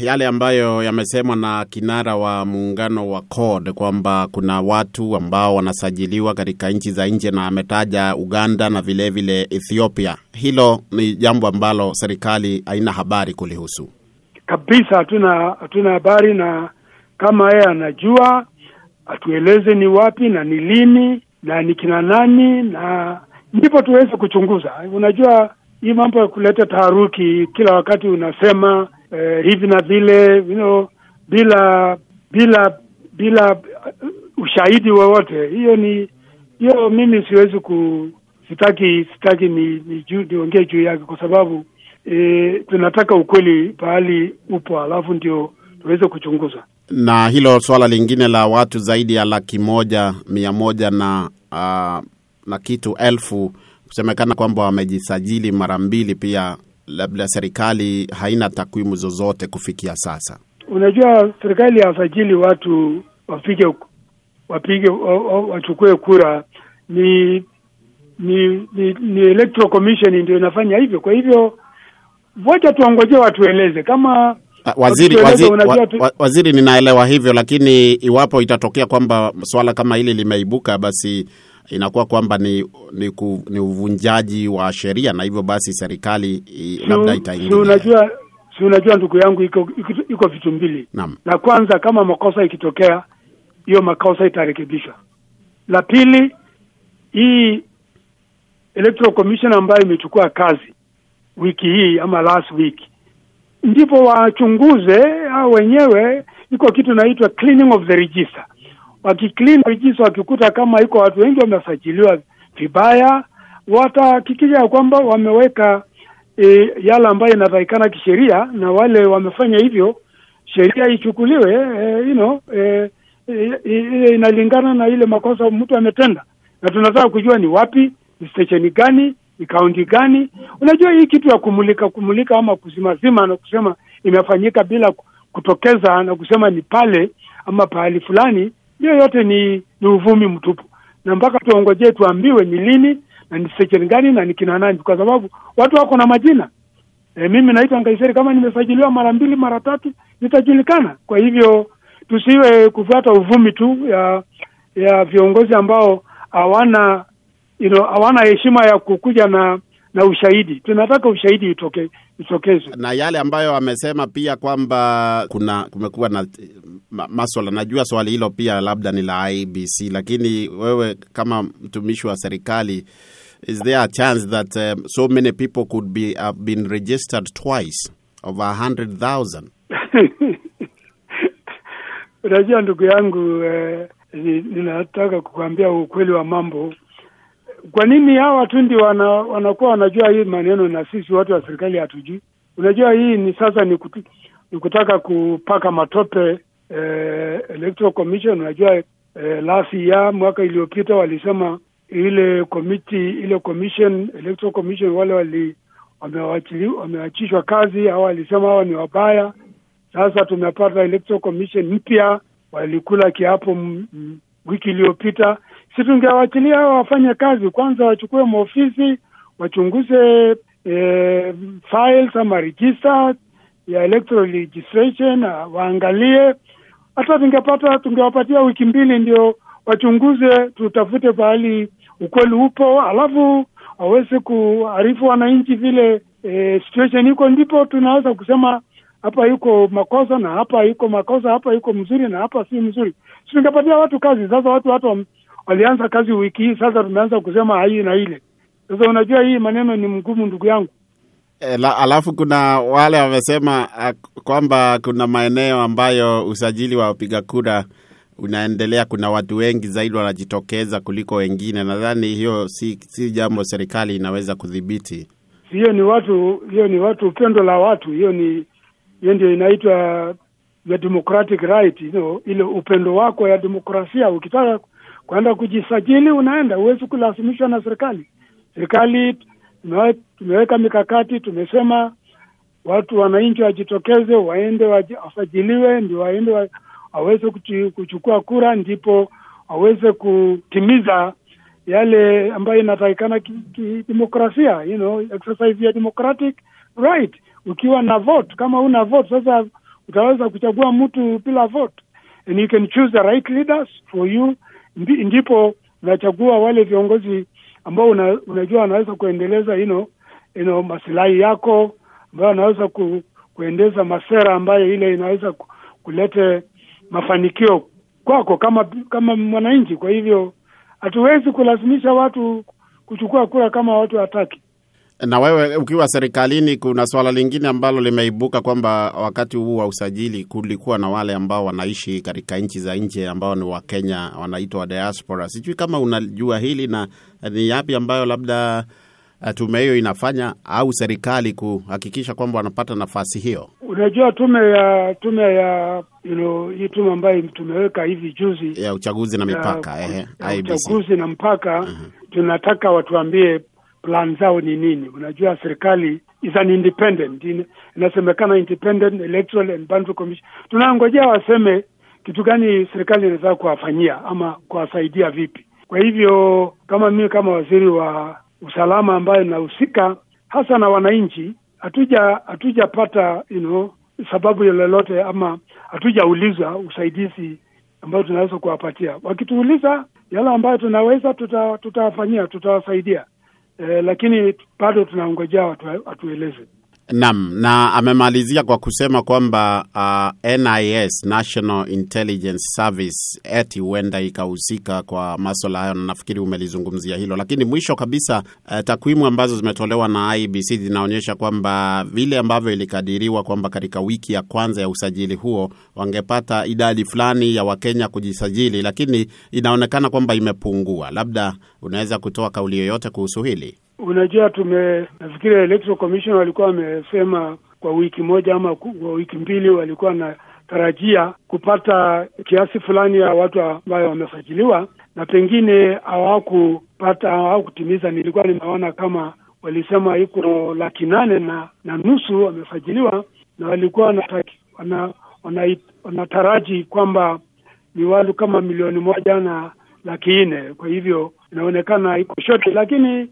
yale ambayo yamesemwa na kinara wa muungano wa CORD kwamba kuna watu ambao wanasajiliwa katika nchi za nje na ametaja Uganda na vilevile vile Ethiopia. Hilo ni jambo ambalo serikali haina habari kulihusu kabisa. Hatuna hatuna habari, na kama yeye anajua atueleze ni wapi na ni lini na ni kina nani, na ndipo tuweze kuchunguza. Unajua hii mambo ya kuleta taharuki kila wakati unasema eh, hivi na vile you know, bila bila bila uh, ushahidi wowote, hiyo ni hiyo, mimi siwezi ku sitaki sitaki ni ni juu niongee juu yake kwa sababu eh, tunataka ukweli pahali upo, alafu ndio tuweze kuchunguza. Na hilo swala lingine la watu zaidi ya laki moja mia moja na uh, na kitu elfu kusemekana kwamba wamejisajili mara mbili, pia labda serikali haina takwimu zozote kufikia sasa. Unajua, serikali hawasajili watu wapige wapige wachukue kura, ni ni ni, ni electoral commission ndio inafanya hivyo. Kwa hivyo wacha tuongoje watueleze kama Waziri, waziri, wa, waziri, ninaelewa hivyo, lakini iwapo itatokea kwamba swala kama hili limeibuka, basi inakuwa kwamba ni ni, ku, ni uvunjaji wa sheria na hivyo basi serikali labda itaingilia. Unajua, si unajua ndugu yangu, iko iko vitu mbili. Naam. La kwanza, kama makosa ikitokea, hiyo makosa itarekebishwa. La pili, hii electoral commission ambayo imechukua kazi wiki hii ama last week ndipo wachunguze au wenyewe, iko kitu inaitwa cleaning of the register. Wakiclean register, wakikuta kama iko watu wengi wamesajiliwa vibaya, watahakikisha ya kwamba wameweka e, yale ambayo inatakikana kisheria, na wale wamefanya hivyo sheria ichukuliwe, e, you know, e, e, e, inalingana na ile makosa mtu ametenda, na tunataka kujua ni wapi, ni stesheni gani ni kaunti gani? Unajua hii kitu ya kumulika kumulika ama kuzimazima na kusema imefanyika bila kutokeza na kusema ni pale ama pahali fulani, hiyo yote ni ni uvumi mtupu, na mpaka tuongojee tuambiwe ni lini na ni station gani na ni kina nani, kwa sababu watu wako na majina. E, mimi naitwa Ngaiseri, kama nimesajiliwa mara mbili mara tatu nitajulikana. Kwa hivyo tusiwe kufuata uvumi tu ya ya viongozi ambao hawana you know, hawana heshima ya kukuja na na ushahidi. Tunataka ushahidi itoke itokezwe. Na yale ambayo amesema pia kwamba kuna kumekuwa na ma, maswala, najua swali hilo pia labda ni la IBC, lakini wewe kama mtumishi wa serikali, is there a chance that um, so many people could be have been registered twice over a hundred thousand? Unajua ndugu yangu eh, ninataka kukuambia ukweli wa mambo kwa nini hawa watu ndio wana, wanakuwa wanajua hii maneno na sisi watu wa serikali hatujui? Unajua hii ni sasa ni, kutu, ni kutaka kupaka matope eh, electoral commission. Unajua eh, last year mwaka iliyopita walisema ile committee ile commission electoral commission wale wali wameachishwa kazi au walisema hawa ni wabaya. Sasa tumepata electoral commission mpya, walikula kiapo wiki iliyopita si tungewachilia hao wafanye kazi kwanza, wachukue maofisi wachunguze e, files ama register ya electoral registration, waangalie. Hata tungepata tungewapatia wiki mbili ndio wachunguze, tutafute pahali ukweli upo, alafu waweze kuarifu wananchi vile e, situation iko, ndipo tunaweza kusema hapa iko makosa na hapa iko makosa, hapa iko mzuri na hapa si mzuri. Tungepatia watu kazi. Sasa watu watu walianza kazi wiki hii, sasa tumeanza kusema hii na ile. Sasa unajua hii maneno ni mgumu, ndugu yangu. E, la, alafu kuna wale wamesema uh, kwamba kuna maeneo ambayo usajili wa wapiga kura unaendelea, kuna watu wengi zaidi wanajitokeza kuliko wengine. Nadhani hiyo si, si jambo serikali inaweza kudhibiti. Hiyo ni watu, hiyo ni watu, upendo la watu, hiyo ni hiyo ndio inaitwa ya democratic right, you know, ile upendo wako ya demokrasia. Ukitaka kwenda kujisajili unaenda, huwezi kulazimishwa na serikali. Serikali tumeweka mikakati, tumesema watu wananchi wajitokeze, waende wasajiliwe, ndio waende wa, waweze kuchukua kura, ndipo waweze kutimiza yale ambayo inatakikana kidemokrasia, you know, exercise ya democratic right. Ukiwa na vote, kama una vote sasa utaweza kuchagua mtu bila vote and you can choose the right leaders for you Ndi, ndipo unachagua wale viongozi ambao una, unajua wanaweza kuendeleza ino ino masilahi yako ambayo wanaweza ku, kuendeza masera ambayo ile inaweza ku, kulete mafanikio kwako kama kama mwananchi. Kwa hivyo hatuwezi kulazimisha watu kuchukua kura kama watu hataki. Na wewe ukiwa serikalini, kuna swala lingine ambalo limeibuka kwamba wakati huu wa usajili kulikuwa na wale ambao wanaishi katika nchi za nje ambao ni Wakenya wanaitwa diaspora. Sijui kama unajua hili na ni yapi ambayo labda tume hiyo inafanya au serikali kuhakikisha kwamba wanapata nafasi hiyo. Unajua, tume ya tume ya you know, hii tume ambayo tumeweka hivi juzi ya uchaguzi na mipaka ya, ya uchaguzi na mpaka tunataka watuambie plan zao ni nini. Unajua serikali is an independent, inasemekana independent electoral and boundary commission. Tunangojea waseme kitu gani serikali inataka kuwafanyia ama kuwasaidia vipi. Kwa hivyo kama mimi kama waziri wa usalama ambayo inahusika hasa na wananchi, hatuja hatujapata you know, sababu lolote ama hatujaulizwa usaidizi ambayo tunaweza kuwapatia. Wakituuliza yale ambayo tunaweza, tuta- tutawafanyia, tutawasaidia. Eh, lakini bado tunaongojea watu watueleze. Naam, na amemalizia kwa kusema kwamba uh, NIS National Intelligence Service eti huenda ikahusika kwa maswala hayo, na nafikiri umelizungumzia hilo. Lakini mwisho kabisa, uh, takwimu ambazo zimetolewa na IBC zinaonyesha kwamba vile ambavyo ilikadiriwa kwamba katika wiki ya kwanza ya usajili huo wangepata idadi fulani ya Wakenya kujisajili, lakini inaonekana kwamba imepungua. Labda unaweza kutoa kauli yoyote kuhusu hili? Unajua, tume nafikiri Electoral Commission walikuwa wamesema kwa wiki moja ama kwa wiki mbili walikuwa wanatarajia kupata kiasi fulani ya watu ambayo wamesajiliwa, na pengine hawakupata hawakutimiza. Nilikuwa nimeona kama walisema iko laki nane na, na nusu wamesajiliwa, na walikuwa wanataki, wana, wana, wanataraji kwamba ni watu kama milioni moja na laki nne. Kwa hivyo inaonekana iko shoti, lakini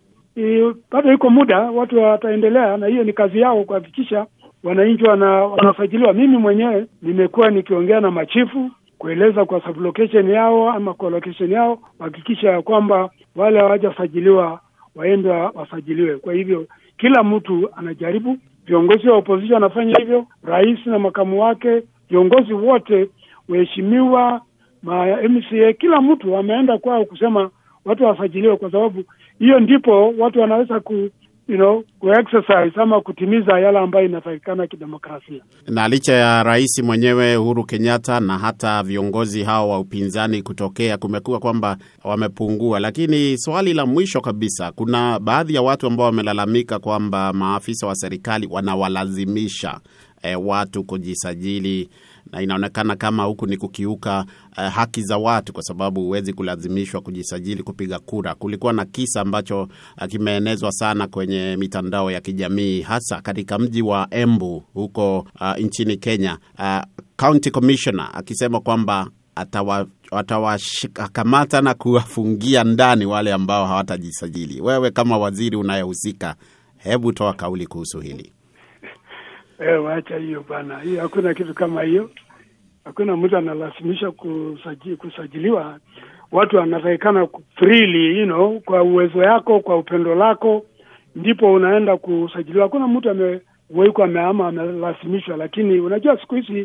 bado iko muda, watu wataendelea, na hiyo ni kazi yao kuhakikisha wananchi wana, wanasajiliwa. Mimi mwenyewe nimekuwa nikiongea na machifu kueleza kwa sublocation yao ama kwa location yao, kuhakikisha ya kwamba wale hawajasajiliwa waende wasajiliwe. Kwa hivyo kila mtu anajaribu, viongozi wa opposition wanafanya hivyo, rais na makamu wake, viongozi wote, waheshimiwa, ma MCA, kila mtu ameenda kwao kusema watu wasajiliwe, kwa sababu hiyo ndipo watu wanaweza ku you know, kuexercise ama kutimiza yale ambayo inatakikana kidemokrasia. na licha ya rais mwenyewe Uhuru Kenyatta na hata viongozi hao wa upinzani kutokea, kumekuwa kwamba wamepungua. Lakini swali la mwisho kabisa, kuna baadhi ya watu ambao wamelalamika kwamba maafisa wa serikali wanawalazimisha eh, watu kujisajili na inaonekana kama huku ni kukiuka uh, haki za watu, kwa sababu huwezi kulazimishwa kujisajili kupiga kura. Kulikuwa na kisa ambacho uh, kimeenezwa sana kwenye mitandao ya kijamii, hasa katika mji wa Embu huko uh, nchini Kenya, uh, county commissioner akisema kwamba atawa atawakamata na kuwafungia ndani wale ambao hawatajisajili. Wewe kama waziri unayehusika, hebu toa kauli kuhusu hili. Eh, wacha hiyo bana, hiyo hakuna kitu kama hiyo. Hakuna mtu analazimisha kusaji, kusajiliwa. Watu wanatakikana freely, you know, kwa uwezo yako, kwa upendo lako, ndipo unaenda kusajiliwa. Hakuna mtu amewekwa ameama amelazimishwa, lakini unajua siku hizi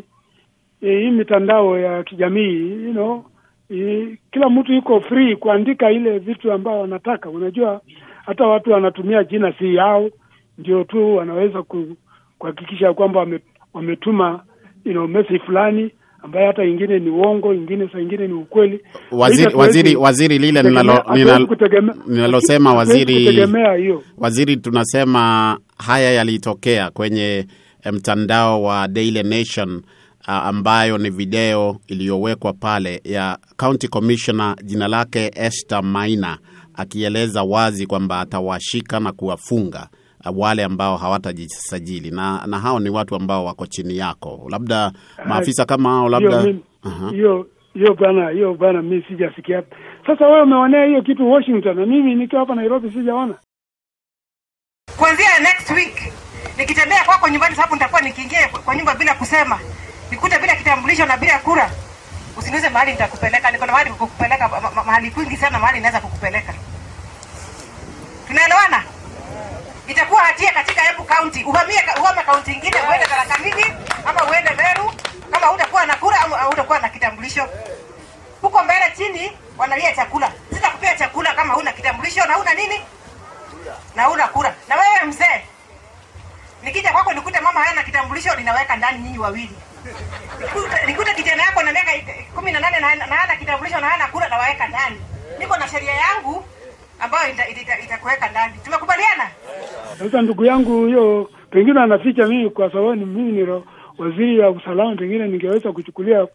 eh, hii mitandao ya kijamii you know, eh, kila mtu yuko free kuandika ile vitu ambayo wanataka. Unajua hata watu wanatumia jina si yao, ndio tu wanaweza ku, kuhakikisha kwamba wame, wametuma you know, message fulani ambayo hata ingine ni uongo, ingine saa ingine ni ukweli. Waziri, waziri, waziri lile ninalosema waziri waziri, tunasema haya yalitokea kwenye eh, mtandao wa Daily Nation ah, ambayo ni video iliyowekwa pale ya county commissioner jina lake Esther Maina akieleza wazi kwamba atawashika na kuwafunga wale ambao hawatajisajili na, na hao ni watu ambao wako chini yako, labda maafisa kama hao labda hiyo hiyo bana hiyo bana, mi sijasikia. Sasa wewe umeonea hiyo kitu Washington, na mimi nikiwa hapa Nairobi sijaona. kuanzia next week nikitembea kwako nyumbani, sababu nitakuwa nikiingia kwa nyumba bila kusema nikute bila kitambulisho na bila kura, usiniuze mahali nitakupeleka. Niko na mahali kukupeleka, ma- ma- mahali kwingi sana mahali naweza kukupeleka. Tunaelewana? Itakuwa hatia katika Embu County, uhamie uhame kaunti nyingine, uende Tharaka Nithi ama uende Meru, kama hutakuwa na kura ama hutakuwa na kitambulisho. Huko mbele chini wanalia chakula, sitakupea chakula kama huna kitambulisho na huna nini na huna kura. Na wewe mzee, nikija kwako nikute mama hana kitambulisho, ninaweka ndani nyinyi wawili. Nikute- kijana yako na miaka kumi na nane na na hana kitambulisho na hana kura, nawaweka ndani. Niko na sheria yangu ambayo ita- ita- itakuweka ndani. Tumekubaliana? Sasa ndugu yangu huyo pengine anaficha mimi kwa sababu ni mimi ni waziri wa usalama, pengine ningeweza kuchukulia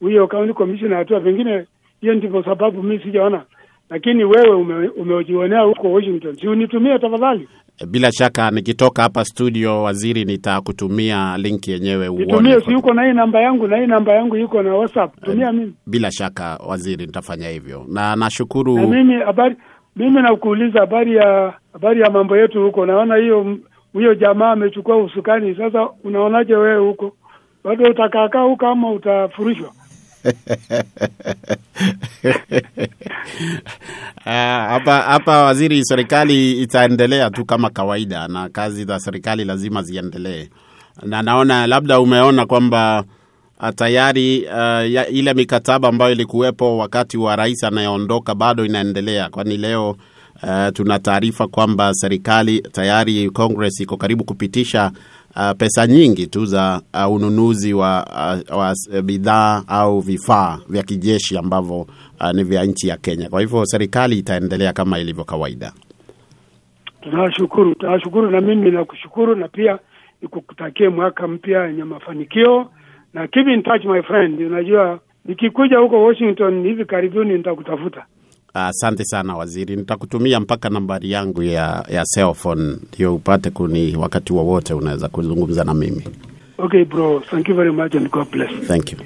huyo county commissioner hatua, pengine hiyo ndivyo sababu mimi sijaona, lakini wewe ume, umejionea huko Washington, si unitumie tafadhali, Bila shaka nikitoka hapa studio, waziri, nitakutumia link yenyewe uone. si uko na hii namba yangu, na hii namba yangu iko na WhatsApp, tumia mimi Bila shaka waziri, nitafanya hivyo na na nashukuru. mimi habari mimi nakuuliza habari ya habari ya mambo yetu huko. Naona hiyo huyo jamaa amechukua usukani sasa, unaonaje wewe huko? Bado utakaakaa huko ama utafurushwa? Ah, hapa hapa waziri, serikali itaendelea tu kama kawaida, na kazi za serikali lazima ziendelee, na naona labda umeona kwamba tayari uh, ile mikataba ambayo ilikuwepo wakati wa rais anayeondoka bado inaendelea, kwani leo uh, tuna taarifa kwamba serikali tayari Congress iko karibu kupitisha uh, pesa nyingi tu za uh, ununuzi wa, uh, wa bidhaa au vifaa vya kijeshi ambavyo uh, ni vya nchi ya Kenya. Kwa hivyo serikali itaendelea kama ilivyo kawaida. Tunawashukuru, tunawashukuru na mimi nakushukuru, na pia nikukutakie mwaka mpya yenye mafanikio na keep in touch my friend. Unajua nikikuja huko Washington hivi karibuni nitakutafuta. Asante sana waziri, nitakutumia mpaka nambari yangu ya, ya cell phone ndio upate kuni wakati wowote unaweza kuzungumza na mimi. Okay bro, thank you very much and God bless. Thank you.